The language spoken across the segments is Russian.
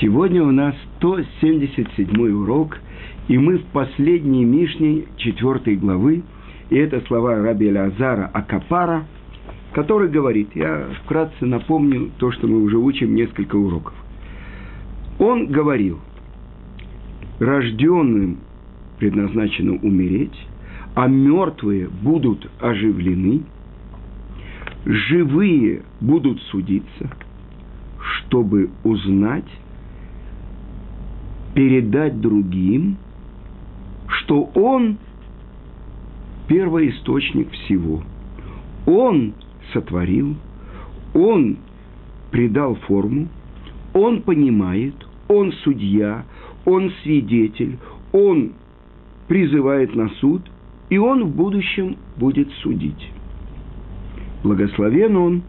Сегодня у нас 177 урок, и мы в последней Мишне 4 главы, и это слова раби Лазара Акапара, который говорит, я вкратце напомню то, что мы уже учим несколько уроков. Он говорил, рожденным предназначено умереть, а мертвые будут оживлены, живые будут судиться, чтобы узнать, передать другим, что Он первоисточник всего. Он сотворил, Он придал форму, Он понимает, Он судья, Он свидетель, Он призывает на суд, и Он в будущем будет судить. Благословен Он,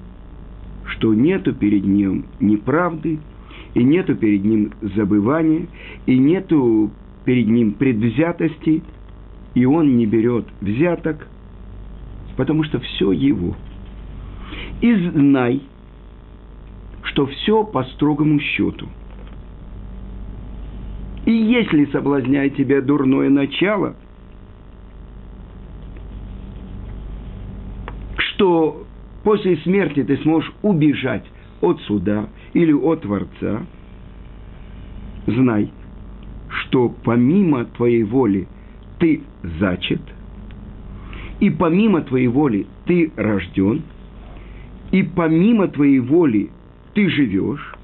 что нету перед Ним неправды – и нету перед ним забывания, и нету перед ним предвзятости, и он не берет взяток, потому что все его. И знай, что все по строгому счету. И если соблазняет тебя дурное начало, что после смерти ты сможешь убежать от суда или от Творца, знай, что помимо твоей воли ты зачат, и помимо твоей воли ты рожден, и помимо твоей воли ты живешь,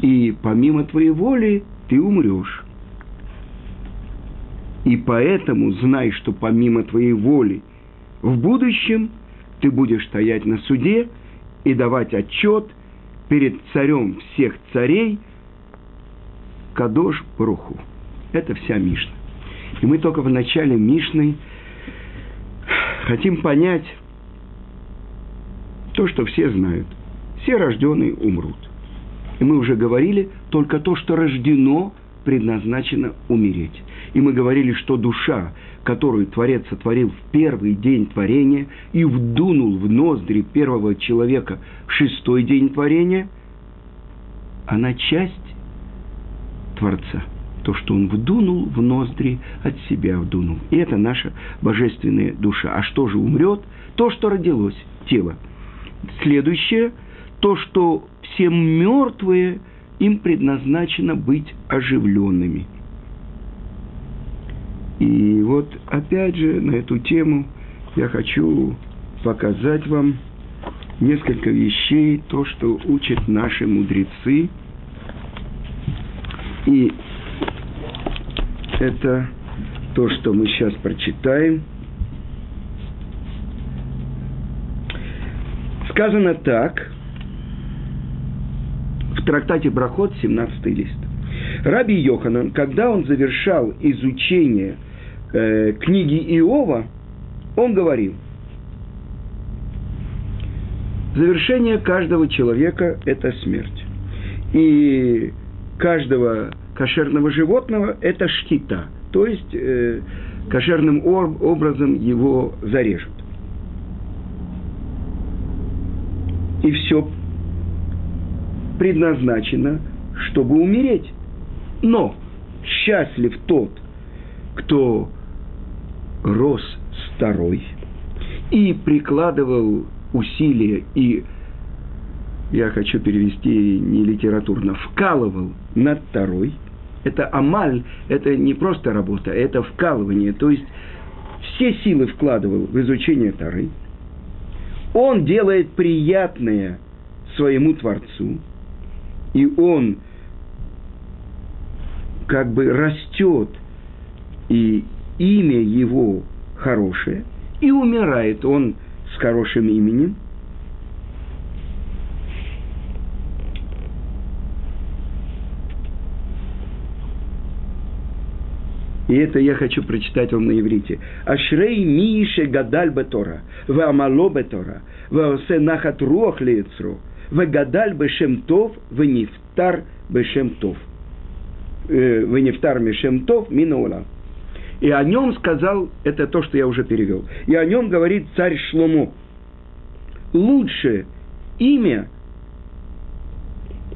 и помимо твоей воли ты умрешь. И поэтому знай, что помимо твоей воли в будущем ты будешь стоять на суде – и давать отчет перед царем всех царей Кадош Бруху. Это вся Мишна. И мы только в начале Мишны хотим понять то, что все знают. Все рожденные умрут. И мы уже говорили, только то, что рождено, предназначено умереть. И мы говорили, что душа, которую Творец сотворил в первый день творения и вдунул в ноздри первого человека в шестой день творения, она часть Творца. То, что он вдунул в ноздри, от себя вдунул. И это наша божественная душа. А что же умрет? То, что родилось, тело. Следующее, то, что все мертвые, им предназначено быть оживленными – и вот опять же на эту тему я хочу показать вам несколько вещей, то, что учат наши мудрецы. И это то, что мы сейчас прочитаем. Сказано так, в трактате Брахот, 17 лист. Раби Йоханан, когда он завершал изучение – э, книги Иова, он говорил, завершение каждого человека – это смерть. И каждого кошерного животного – это шкита, то есть э, кошерным образом его зарежут. И все предназначено, чтобы умереть. Но счастлив тот, кто рос старой и прикладывал усилия и, я хочу перевести не литературно, вкалывал над второй. Это амаль, это не просто работа, это вкалывание. То есть все силы вкладывал в изучение Тары. Он делает приятное своему Творцу, и он как бы растет и имя его хорошее, и умирает он с хорошим именем, И это я хочу прочитать вам на иврите. Ашрей мише гадаль бетора, в амало бетора, в осе нахат руах лецру, в гадаль бешем тов, Э, в нефтар мешем тов минула. И о нем сказал, это то, что я уже перевел, и о нем говорит царь Шломо. Лучшее имя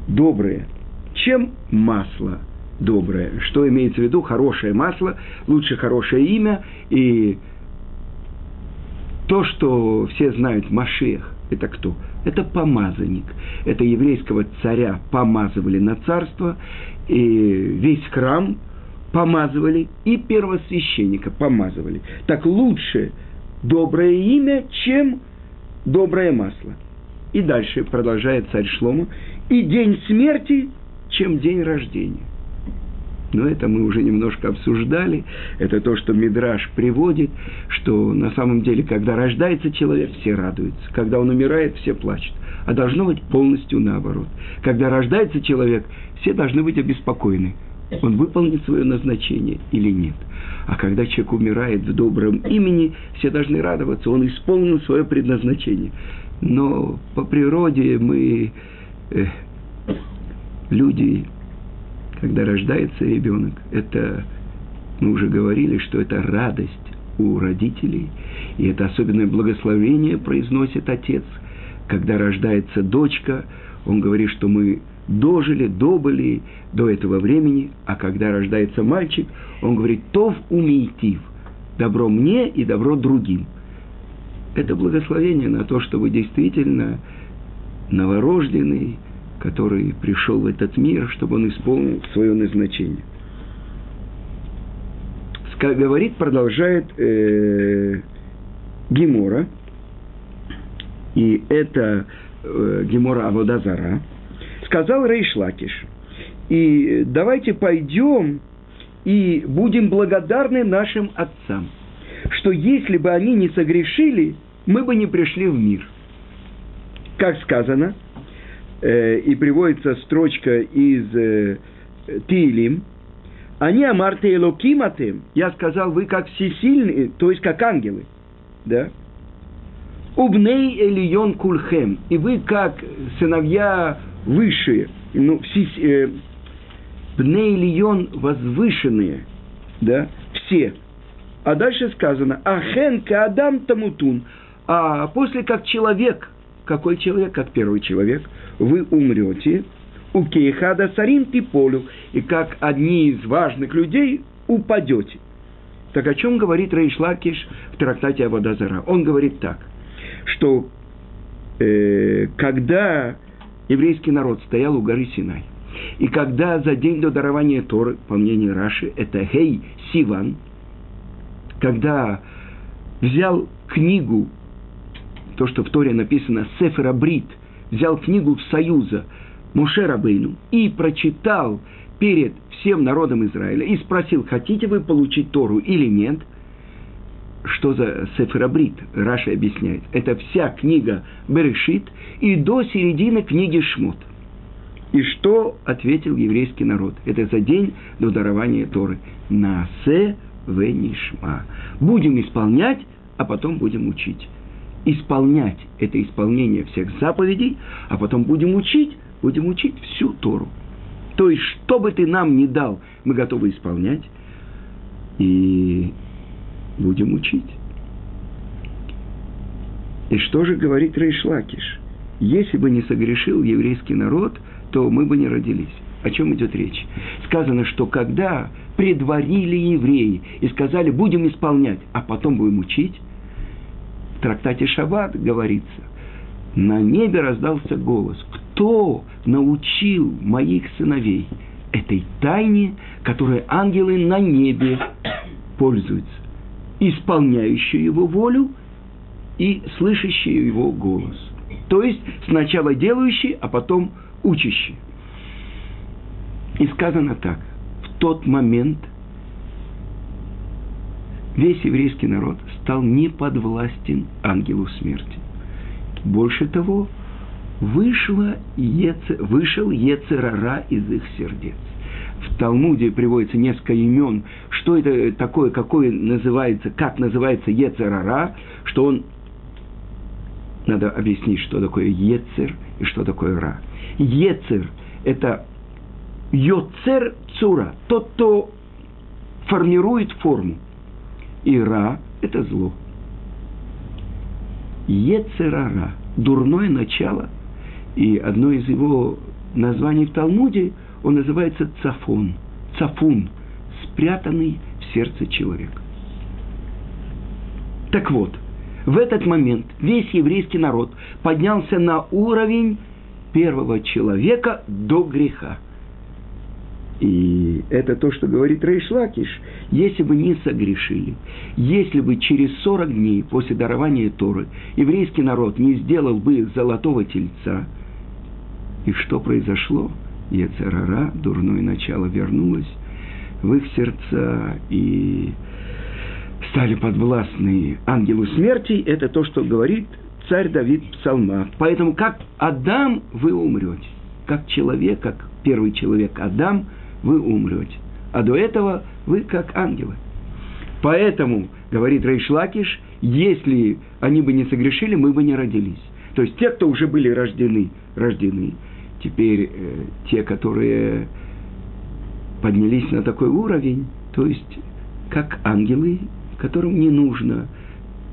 доброе, чем масло доброе. Что имеется в виду? Хорошее масло, лучше хорошее имя. И то, что все знают Машех, это кто? Это помазанник. Это еврейского царя помазывали на царство, и весь храм помазывали, и первосвященника помазывали. Так лучше доброе имя, чем доброе масло. И дальше продолжает царь Шлома. И день смерти, чем день рождения. Но это мы уже немножко обсуждали. Это то, что Мидраш приводит, что на самом деле, когда рождается человек, все радуются. Когда он умирает, все плачут. А должно быть полностью наоборот. Когда рождается человек, все должны быть обеспокоены. Он выполнит свое назначение или нет. А когда человек умирает в добром имени, все должны радоваться, он исполнил свое предназначение. Но по природе мы, э, люди, когда рождается ребенок, это, мы уже говорили, что это радость у родителей, и это особенное благословение произносит отец. Когда рождается дочка, он говорит, что мы дожили, добыли до этого времени, а когда рождается мальчик, он говорит «тов умейтив» – добро мне и добро другим. Это благословение на то, чтобы действительно новорожденный, который пришел в этот мир, чтобы он исполнил свое назначение. Говорит, продолжает э, Гемора, и это э, Гемора Аводазара, сказал Рейшлакиш, и давайте пойдем и будем благодарны нашим отцам, что если бы они не согрешили, мы бы не пришли в мир. Как сказано – и приводится строчка из э, Тилим, они амарте элокиматы, я сказал, вы как всесильные, то есть как ангелы, да? Убней элион кульхем, и вы как сыновья высшие, ну, все, э, бней элион возвышенные, да, все. А дальше сказано, ахен каадам тамутун, а после как человек, какой человек, как первый человек – вы умрете, у Кейхада Сарин Типолю, и как одни из важных людей упадете. Так о чем говорит Рейш Лакиш в трактате Абадазара? Он говорит так, что э, когда еврейский народ стоял у горы Синай, и когда за день до дарования Торы, по мнению Раши, это Хей Сиван, когда взял книгу, то, что в Торе написано Сефера Брит – взял книгу Союза Муше Рабейну и прочитал перед всем народом Израиля и спросил, хотите вы получить Тору или нет, что за Сеферабрит, Раша объясняет. Это вся книга Берешит и до середины книги Шмот. И что ответил еврейский народ? Это за день до дарования Торы. Насе венишма. Будем исполнять, а потом будем учить исполнять это исполнение всех заповедей, а потом будем учить, будем учить всю Тору. То есть, что бы ты нам ни дал, мы готовы исполнять и будем учить. И что же говорит Рейшлакиш? Если бы не согрешил еврейский народ, то мы бы не родились. О чем идет речь? Сказано, что когда предварили евреи и сказали, будем исполнять, а потом будем учить, в трактате Шаббат говорится, на небе раздался голос, кто научил моих сыновей этой тайне, которой ангелы на небе пользуются, исполняющие его волю и слышащие его голос. То есть сначала делающий, а потом учащий. И сказано так, в тот момент – весь еврейский народ стал неподвластен ангелу смерти. Больше того, вышло Еце, вышел Ецерара из их сердец. В Талмуде приводится несколько имен, что это такое, какое называется, как называется Ецерара, что он надо объяснить, что такое Ецер и что такое Ра. Ецер – это Йоцер Цура, тот, кто формирует форму. И Ра – это зло. Ецерара – дурное начало. И одно из его названий в Талмуде, он называется цафон, цафун, спрятанный в сердце человека. Так вот, в этот момент весь еврейский народ поднялся на уровень первого человека до греха. И это то, что говорит Рейшлакиш. Если бы не согрешили, если бы через 40 дней после дарования Торы еврейский народ не сделал бы золотого тельца, и что произошло? Ецерара, дурное начало, вернулось в их сердца и стали подвластны ангелу смерти. Это то, что говорит царь Давид в псалмах. Поэтому как Адам вы умрете. Как человек, как первый человек Адам, вы умрете. А до этого вы как ангелы. Поэтому, говорит Рейшлакиш, если они бы не согрешили, мы бы не родились. То есть те, кто уже были рождены, рождены. Теперь э, те, которые поднялись на такой уровень, то есть как ангелы, которым не нужно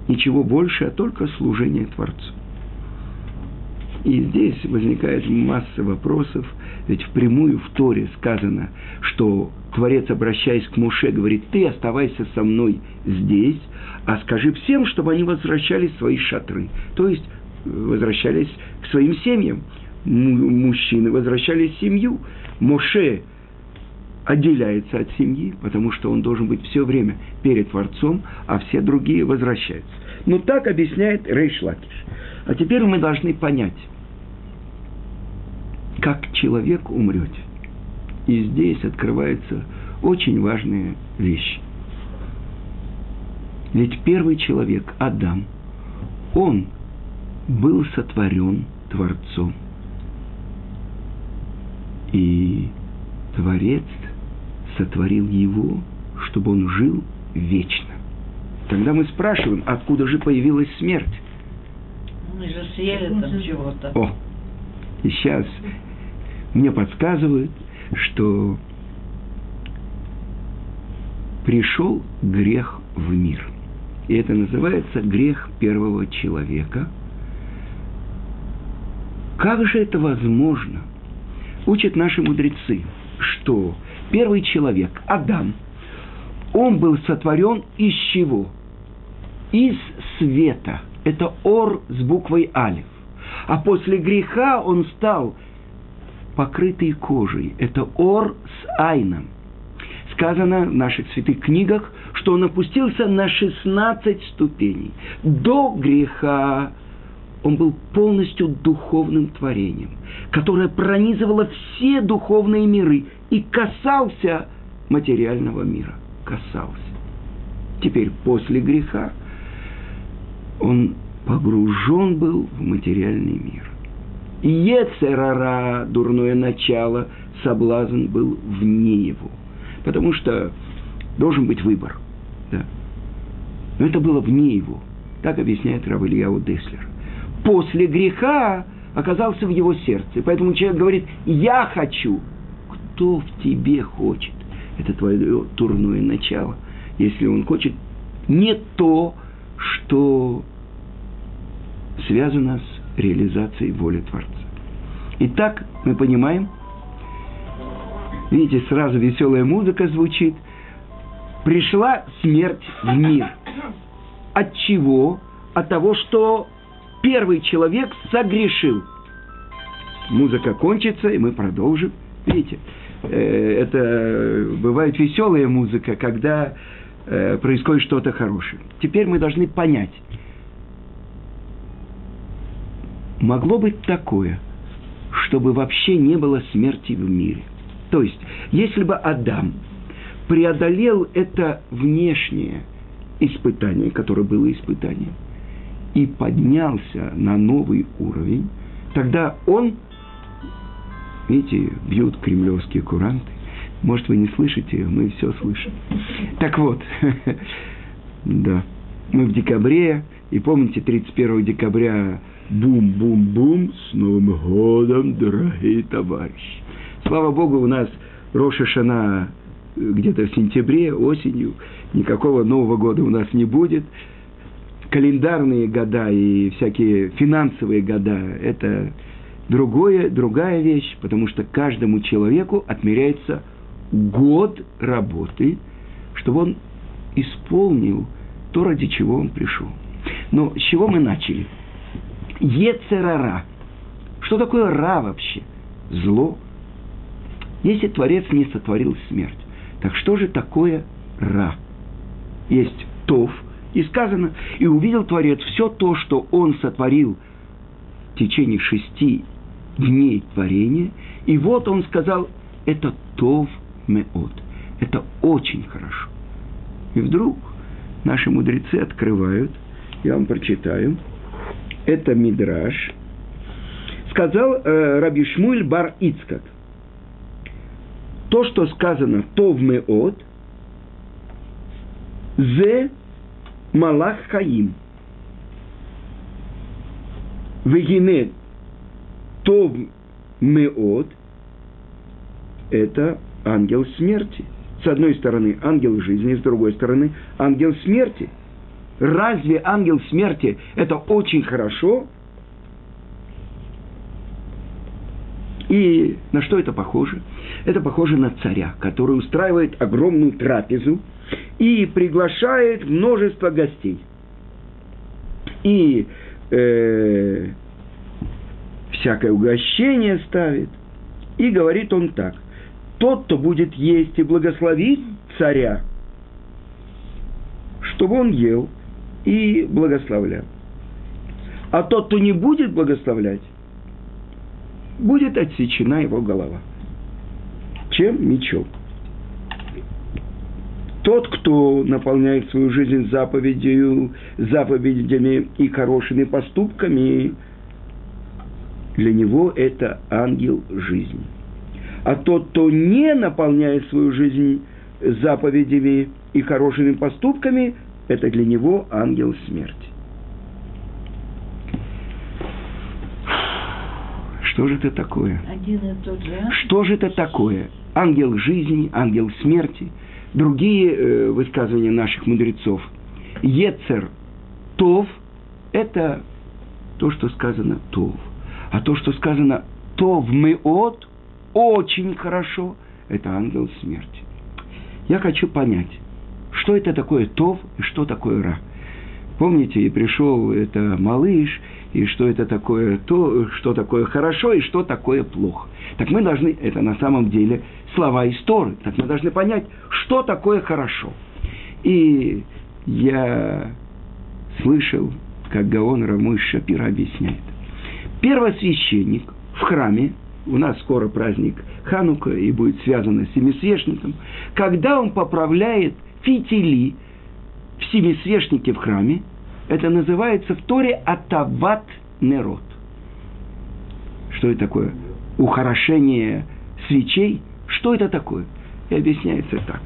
ничего больше, а только служение Творцу. И здесь возникает масса вопросов, ведь впрямую в Торе сказано, что Творец, обращаясь к Муше, говорит, ты оставайся со мной здесь, а скажи всем, чтобы они возвращались в свои шатры. То есть возвращались к своим семьям. Мужчины возвращались в семью. Моше отделяется от семьи, потому что он должен быть все время перед Творцом, а все другие возвращаются. Но так объясняет Рейш Лакиш. А теперь мы должны понять, как человек умрет. И здесь открываются очень важные вещи. Ведь первый человек, Адам, он был сотворен Творцом. И Творец сотворил его, чтобы он жил вечно. Тогда мы спрашиваем, откуда же появилась смерть? Мы же съели там чего-то. О, и сейчас мне подсказывают, что пришел грех в мир. И это называется грех первого человека. Как же это возможно? Учат наши мудрецы, что первый человек, Адам, он был сотворен из чего? Из света. Это ор с буквой Алиф. А после греха он стал покрытый кожей. Это ор с айном. Сказано в наших святых книгах, что он опустился на 16 ступеней. До греха он был полностью духовным творением, которое пронизывало все духовные миры и касался материального мира. Касался. Теперь после греха он погружен был в материальный мир. И Ецерара, дурное начало, соблазн был вне его. Потому что должен быть выбор. Да. Но это было вне его. Так объясняет Равильяу Деслер. После греха оказался в его сердце. Поэтому человек говорит, я хочу. Кто в тебе хочет? Это твое турное начало. Если он хочет не то, что связано с реализацией воли Творца. Итак, мы понимаем, видите, сразу веселая музыка звучит, пришла смерть в мир. От чего? От того, что первый человек согрешил. Музыка кончится, и мы продолжим. Видите, э, это бывает веселая музыка, когда э, происходит что-то хорошее. Теперь мы должны понять, могло быть такое, чтобы вообще не было смерти в мире. То есть, если бы Адам преодолел это внешнее испытание, которое было испытанием, и поднялся на новый уровень, тогда он, видите, бьют кремлевские куранты, может, вы не слышите, мы все слышим. Так вот, да, мы в декабре, и помните, 31 декабря Бум-бум-бум, с Новым годом, дорогие товарищи. Слава Богу, у нас Роша Шана где-то в сентябре, осенью. Никакого Нового года у нас не будет. Календарные года и всякие финансовые года – это другое, другая вещь, потому что каждому человеку отмеряется год работы, чтобы он исполнил то, ради чего он пришел. Но с чего мы начали? Ецерара. Что такое ра вообще? Зло. Если Творец не сотворил смерть, так что же такое ра? Есть тов, и сказано, и увидел Творец все то, что он сотворил в течение шести дней творения, и вот он сказал, это тов меот, это очень хорошо. И вдруг наши мудрецы открывают, я вам прочитаю, это Мидраш, сказал э, Раби Шмуль бар Ицкак, то, что сказано «тов меот», «зе Малах Хаим. Вегине Тов Меот – это ангел смерти. С одной стороны ангел жизни, с другой стороны ангел смерти. Разве ангел смерти – это очень хорошо? И на что это похоже? Это похоже на царя, который устраивает огромную трапезу – и приглашает множество гостей. И э, всякое угощение ставит. И говорит он так. Тот, кто будет есть и благословить царя, чтобы он ел и благословлял. А тот, кто не будет благословлять, будет отсечена его голова. Чем? Мечом. Тот, кто наполняет свою жизнь заповедью, заповедями и хорошими поступками, для него это ангел жизни. А тот, кто не наполняет свою жизнь заповедями и хорошими поступками, это для него ангел смерти. Что же это такое? Один и тот же. Что же это такое? Ангел жизни, ангел смерти – другие э, высказывания наших мудрецов. Ецер Тов – это то, что сказано Тов. А то, что сказано Тов Меот – очень хорошо – это ангел смерти. Я хочу понять, что это такое Тов и что такое Ра. Помните, и пришел это малыш, и что это такое то, что такое хорошо и что такое плохо. Так мы должны, это на самом деле слова истории, так мы должны понять, что такое хорошо. И я слышал, как Гаон Рамой Шапира объясняет. Первосвященник в храме, у нас скоро праздник Ханука и будет связано с семисвешником, когда он поправляет фитили в семисвешнике в храме, это называется в Торе Атават Нерот. Что это такое? Ухорошение свечей. Что это такое? И объясняется так.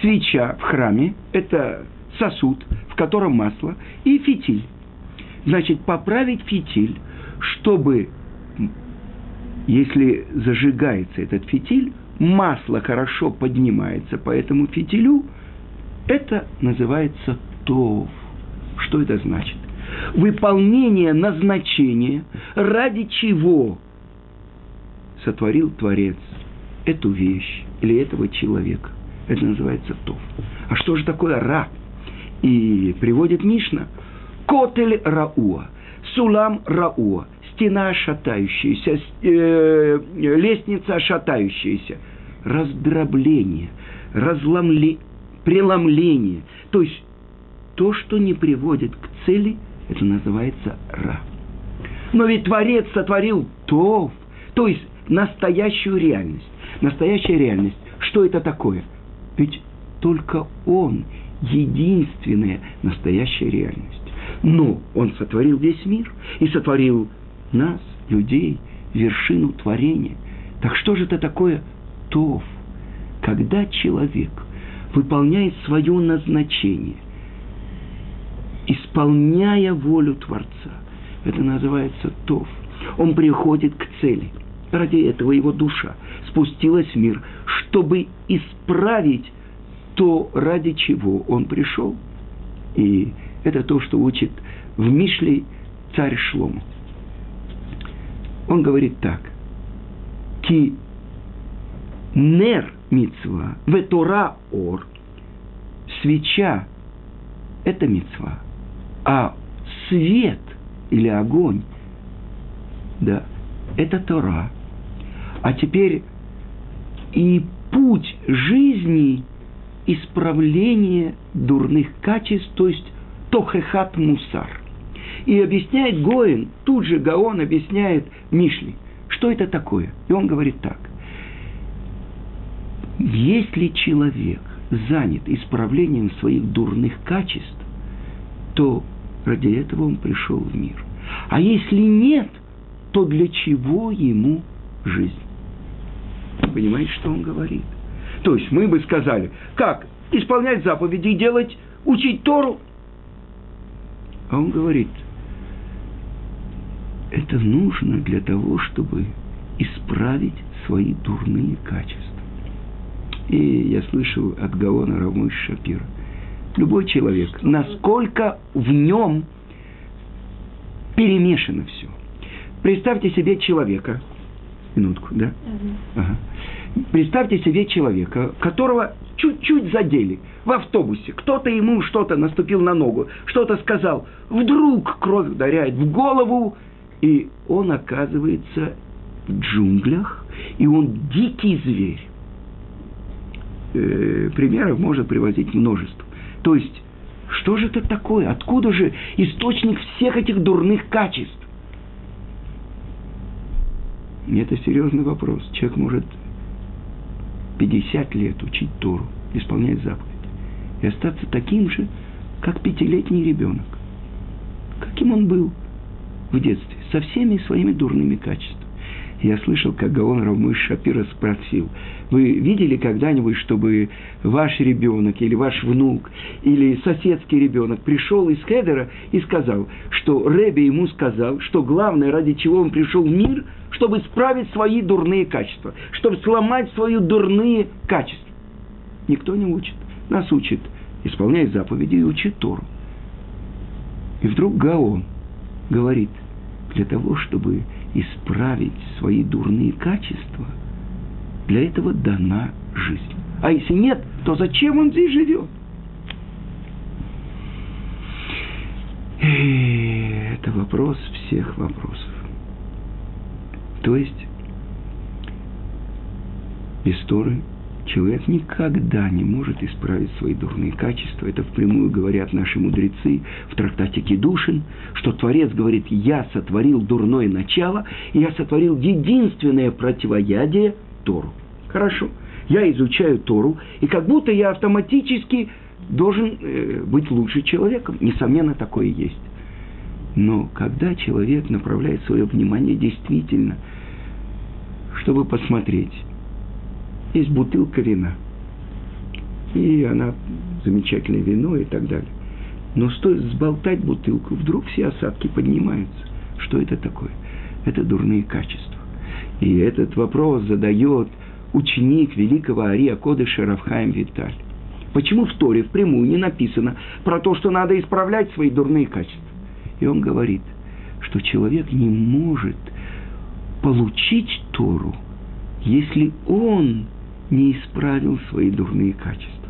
Свеча в храме – это сосуд, в котором масло, и фитиль. Значит, поправить фитиль, чтобы, если зажигается этот фитиль, масло хорошо поднимается по этому фитилю, это называется тов. Что это значит? Выполнение назначения, ради чего сотворил Творец эту вещь или этого человека. Это называется тов. А что же такое ра? И приводит Мишна. Котель рауа, сулам рауа, стена шатающаяся, э, лестница шатающаяся, раздробление, разломле, преломление. То есть то, что не приводит к цели, это называется ра. Но ведь Творец сотворил тов, то есть настоящую реальность. Настоящая реальность, что это такое? Ведь только Он единственная настоящая реальность. Но Он сотворил весь мир и сотворил нас, людей, вершину творения. Так что же это такое тов? Когда человек выполняет свое назначение – исполняя волю Творца. Это называется Тов. Он приходит к цели. Ради этого его душа спустилась в мир, чтобы исправить то, ради чего он пришел. И это то, что учит в Мишле царь Шлому. Он говорит так. Ки нер мицва, ветора ор. Свеча – это мицва. А свет или огонь, да, это Тора. А теперь и путь жизни – исправление дурных качеств, то есть тохехат мусар. И объясняет Гоин, тут же Гаон объясняет Мишли, что это такое. И он говорит так. Если человек занят исправлением своих дурных качеств, то ради этого он пришел в мир. А если нет, то для чего ему жизнь? Понимаете, что он говорит? То есть мы бы сказали, как исполнять заповеди делать, учить Тору. А он говорит, это нужно для того, чтобы исправить свои дурные качества. И я слышал от Гаона Рамыш Шапира. Любой человек, насколько в нем перемешано все. Представьте себе человека, минутку, да? Ага. Представьте себе человека, которого чуть-чуть задели в автобусе. Кто-то ему что-то наступил на ногу, что-то сказал. Вдруг кровь ударяет в голову, и он оказывается в джунглях, и он дикий зверь. Э, примеров можно приводить множество. То есть, что же это такое? Откуда же источник всех этих дурных качеств? Это серьезный вопрос. Человек может 50 лет учить Тору, исполнять заповедь, и остаться таким же, как пятилетний ребенок. Каким он был в детстве, со всеми своими дурными качествами. Я слышал, как Гаон Равмыш Шапира спросил, вы видели когда-нибудь, чтобы ваш ребенок или ваш внук или соседский ребенок пришел из Хедера и сказал, что Рэби ему сказал, что главное, ради чего он пришел в мир, чтобы исправить свои дурные качества, чтобы сломать свои дурные качества. Никто не учит. Нас учит исполнять заповеди и учить Тору. И вдруг Гаон говорит, для того, чтобы исправить свои дурные качества, для этого дана жизнь. А если нет, то зачем он здесь живет? Это вопрос всех вопросов. То есть, Торы человек никогда не может исправить свои дурные качества. Это впрямую говорят наши мудрецы в трактате Кедушин, что Творец говорит, я сотворил дурное начало, и я сотворил единственное противоядие Тору. Хорошо, я изучаю Тору, и как будто я автоматически должен э, быть лучше человеком. Несомненно, такое есть. Но когда человек направляет свое внимание действительно, чтобы посмотреть, есть бутылка вина. И она замечательное вино и так далее. Но стоит сболтать бутылку, вдруг все осадки поднимаются. Что это такое? Это дурные качества. И этот вопрос задает ученик великого Ария Кодыша Равхаем Виталь. Почему в Торе впрямую не написано про то, что надо исправлять свои дурные качества? И он говорит, что человек не может получить Тору, если он не исправил свои дурные качества.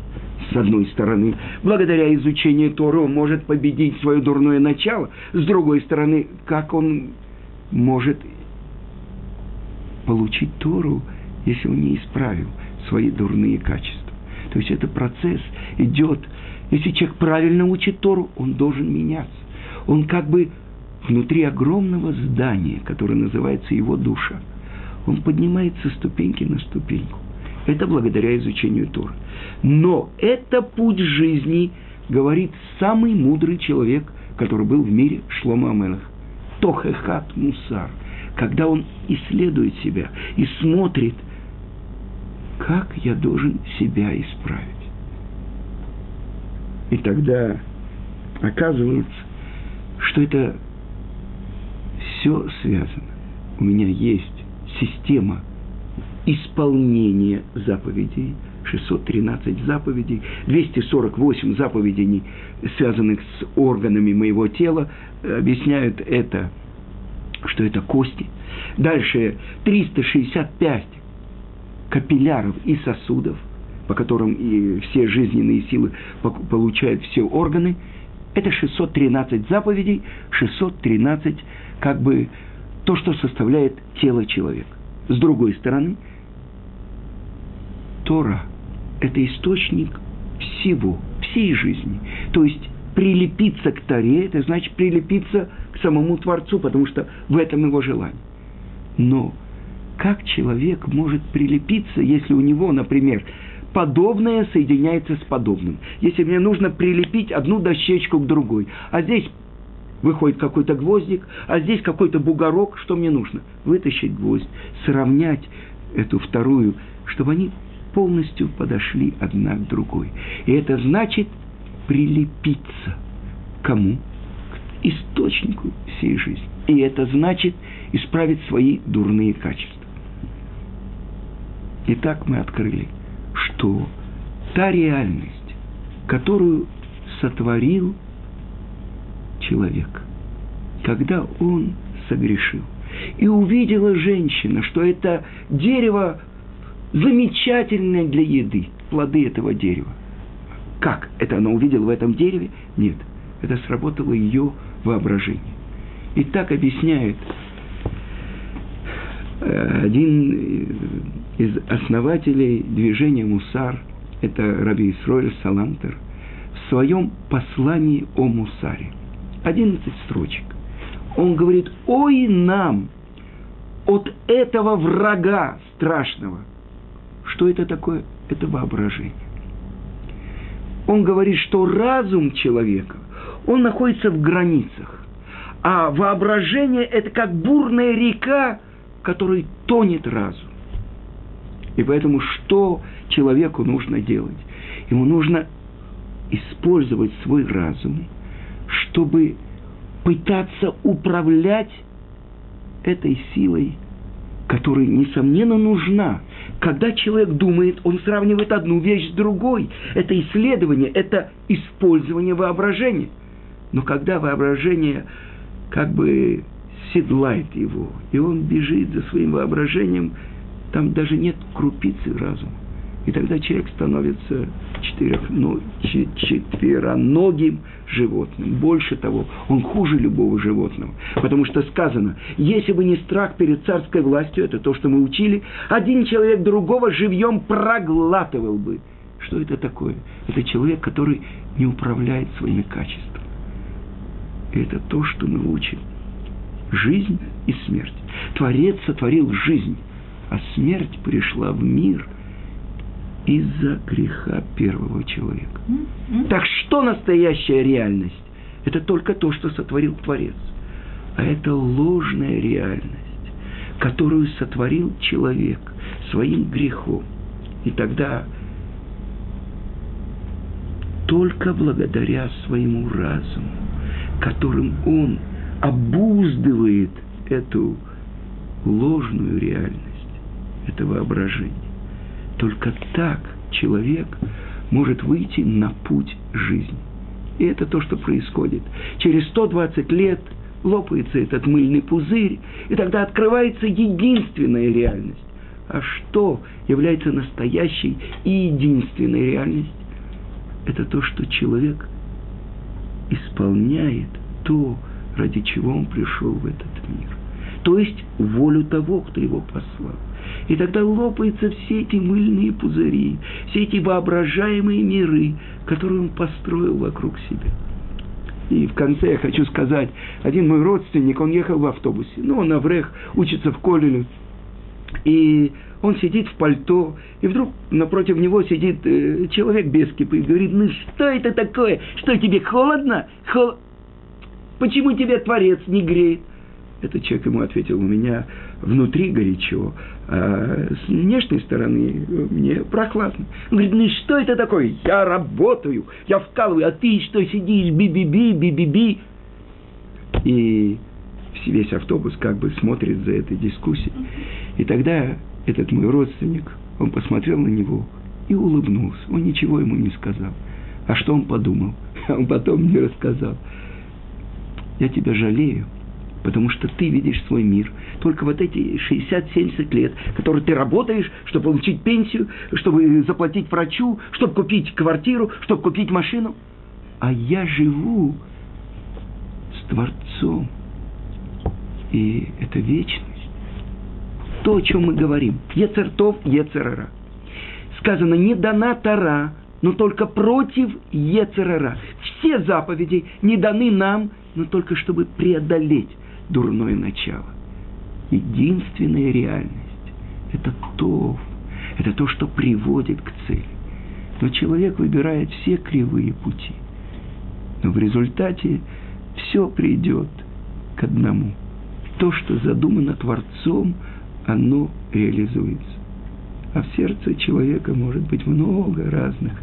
С одной стороны, благодаря изучению Торы он может победить свое дурное начало. С другой стороны, как он может получить Тору, если он не исправил свои дурные качества. То есть это процесс идет. Если человек правильно учит Тору, он должен меняться. Он как бы внутри огромного здания, которое называется его душа. Он поднимается ступеньки на ступеньку. Это благодаря изучению Тора. Но это путь жизни, говорит самый мудрый человек, который был в мире Шлома Амелах. Тохехат Мусар. Когда он исследует себя и смотрит, как я должен себя исправить. И тогда оказывается, что это все связано. У меня есть система исполнение заповедей, 613 заповедей, 248 заповедей, связанных с органами моего тела, объясняют это что это кости. Дальше 365 капилляров и сосудов, по которым и все жизненные силы получают все органы. Это 613 заповедей, 613 как бы то, что составляет тело человека. С другой стороны, Тора – это источник всего, всей жизни. То есть прилепиться к Торе – это значит прилепиться к самому Творцу, потому что в этом его желание. Но как человек может прилепиться, если у него, например, подобное соединяется с подобным? Если мне нужно прилепить одну дощечку к другой, а здесь выходит какой-то гвоздик, а здесь какой-то бугорок, что мне нужно? Вытащить гвоздь, сравнять эту вторую, чтобы они полностью подошли одна к другой. И это значит прилепиться. Кому? К источнику всей жизни. И это значит исправить свои дурные качества. Итак, мы открыли, что та реальность, которую сотворил человек, когда он согрешил, и увидела женщина, что это дерево замечательное для еды, плоды этого дерева. Как это она увидела в этом дереве? Нет, это сработало ее воображение. И так объясняет э, один из основателей движения Мусар, это Раби Исроэль Салантер, в своем послании о Мусаре. 11 строчек. Он говорит, ой нам от этого врага страшного. Что это такое? Это воображение. Он говорит, что разум человека, он находится в границах. А воображение – это как бурная река, которой тонет разум. И поэтому что человеку нужно делать? Ему нужно использовать свой разум, чтобы пытаться управлять этой силой, которая, несомненно, нужна. Когда человек думает, он сравнивает одну вещь с другой. Это исследование, это использование воображения. Но когда воображение как бы седлает его, и он бежит за своим воображением – там даже нет крупицы разума. И тогда человек становится четырех, ну, четвероногим животным. Больше того, он хуже любого животного. Потому что сказано, если бы не страх перед царской властью, это то, что мы учили, один человек другого живьем проглатывал бы. Что это такое? Это человек, который не управляет своими качествами. Это то, что мы учим. Жизнь и смерть. Творец сотворил жизнь а смерть пришла в мир из-за греха первого человека. Так что настоящая реальность? Это только то, что сотворил Творец. А это ложная реальность, которую сотворил человек своим грехом. И тогда только благодаря своему разуму, которым он обуздывает эту ложную реальность, это воображение. Только так человек может выйти на путь жизни. И это то, что происходит. Через 120 лет лопается этот мыльный пузырь, и тогда открывается единственная реальность. А что является настоящей и единственной реальностью? Это то, что человек исполняет то, ради чего он пришел в этот мир. То есть волю того, кто его послал. И тогда лопаются все эти мыльные пузыри, все эти воображаемые миры, которые он построил вокруг себя. И в конце я хочу сказать, один мой родственник, он ехал в автобусе, ну, он Аврех, учится в Колеле, и он сидит в пальто, и вдруг напротив него сидит э, человек без кипы и говорит, ну что это такое? Что тебе холодно? Хол... Почему тебе Творец не греет? Этот человек ему ответил, у меня внутри горячо, а с внешней стороны мне прохладно. Он говорит, ну что это такое? Я работаю, я вкалываю, а ты что сидишь, би-би-би, би-би-би. И весь автобус как бы смотрит за этой дискуссией. И тогда этот мой родственник, он посмотрел на него и улыбнулся. Он ничего ему не сказал. А что он подумал? Он потом мне рассказал. Я тебя жалею, Потому что ты видишь свой мир только вот эти 60-70 лет, которые ты работаешь, чтобы получить пенсию, чтобы заплатить врачу, чтобы купить квартиру, чтобы купить машину. А я живу с Творцом. И это вечность. То, о чем мы говорим. Ецертов, Ецерара. Сказано, не дана Тара, но только против Ецерара. Все заповеди не даны нам, но только чтобы преодолеть дурное начало. Единственная реальность – это то, это то, что приводит к цели. Но человек выбирает все кривые пути. Но в результате все придет к одному. То, что задумано Творцом, оно реализуется. А в сердце человека может быть много разных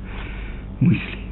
мыслей.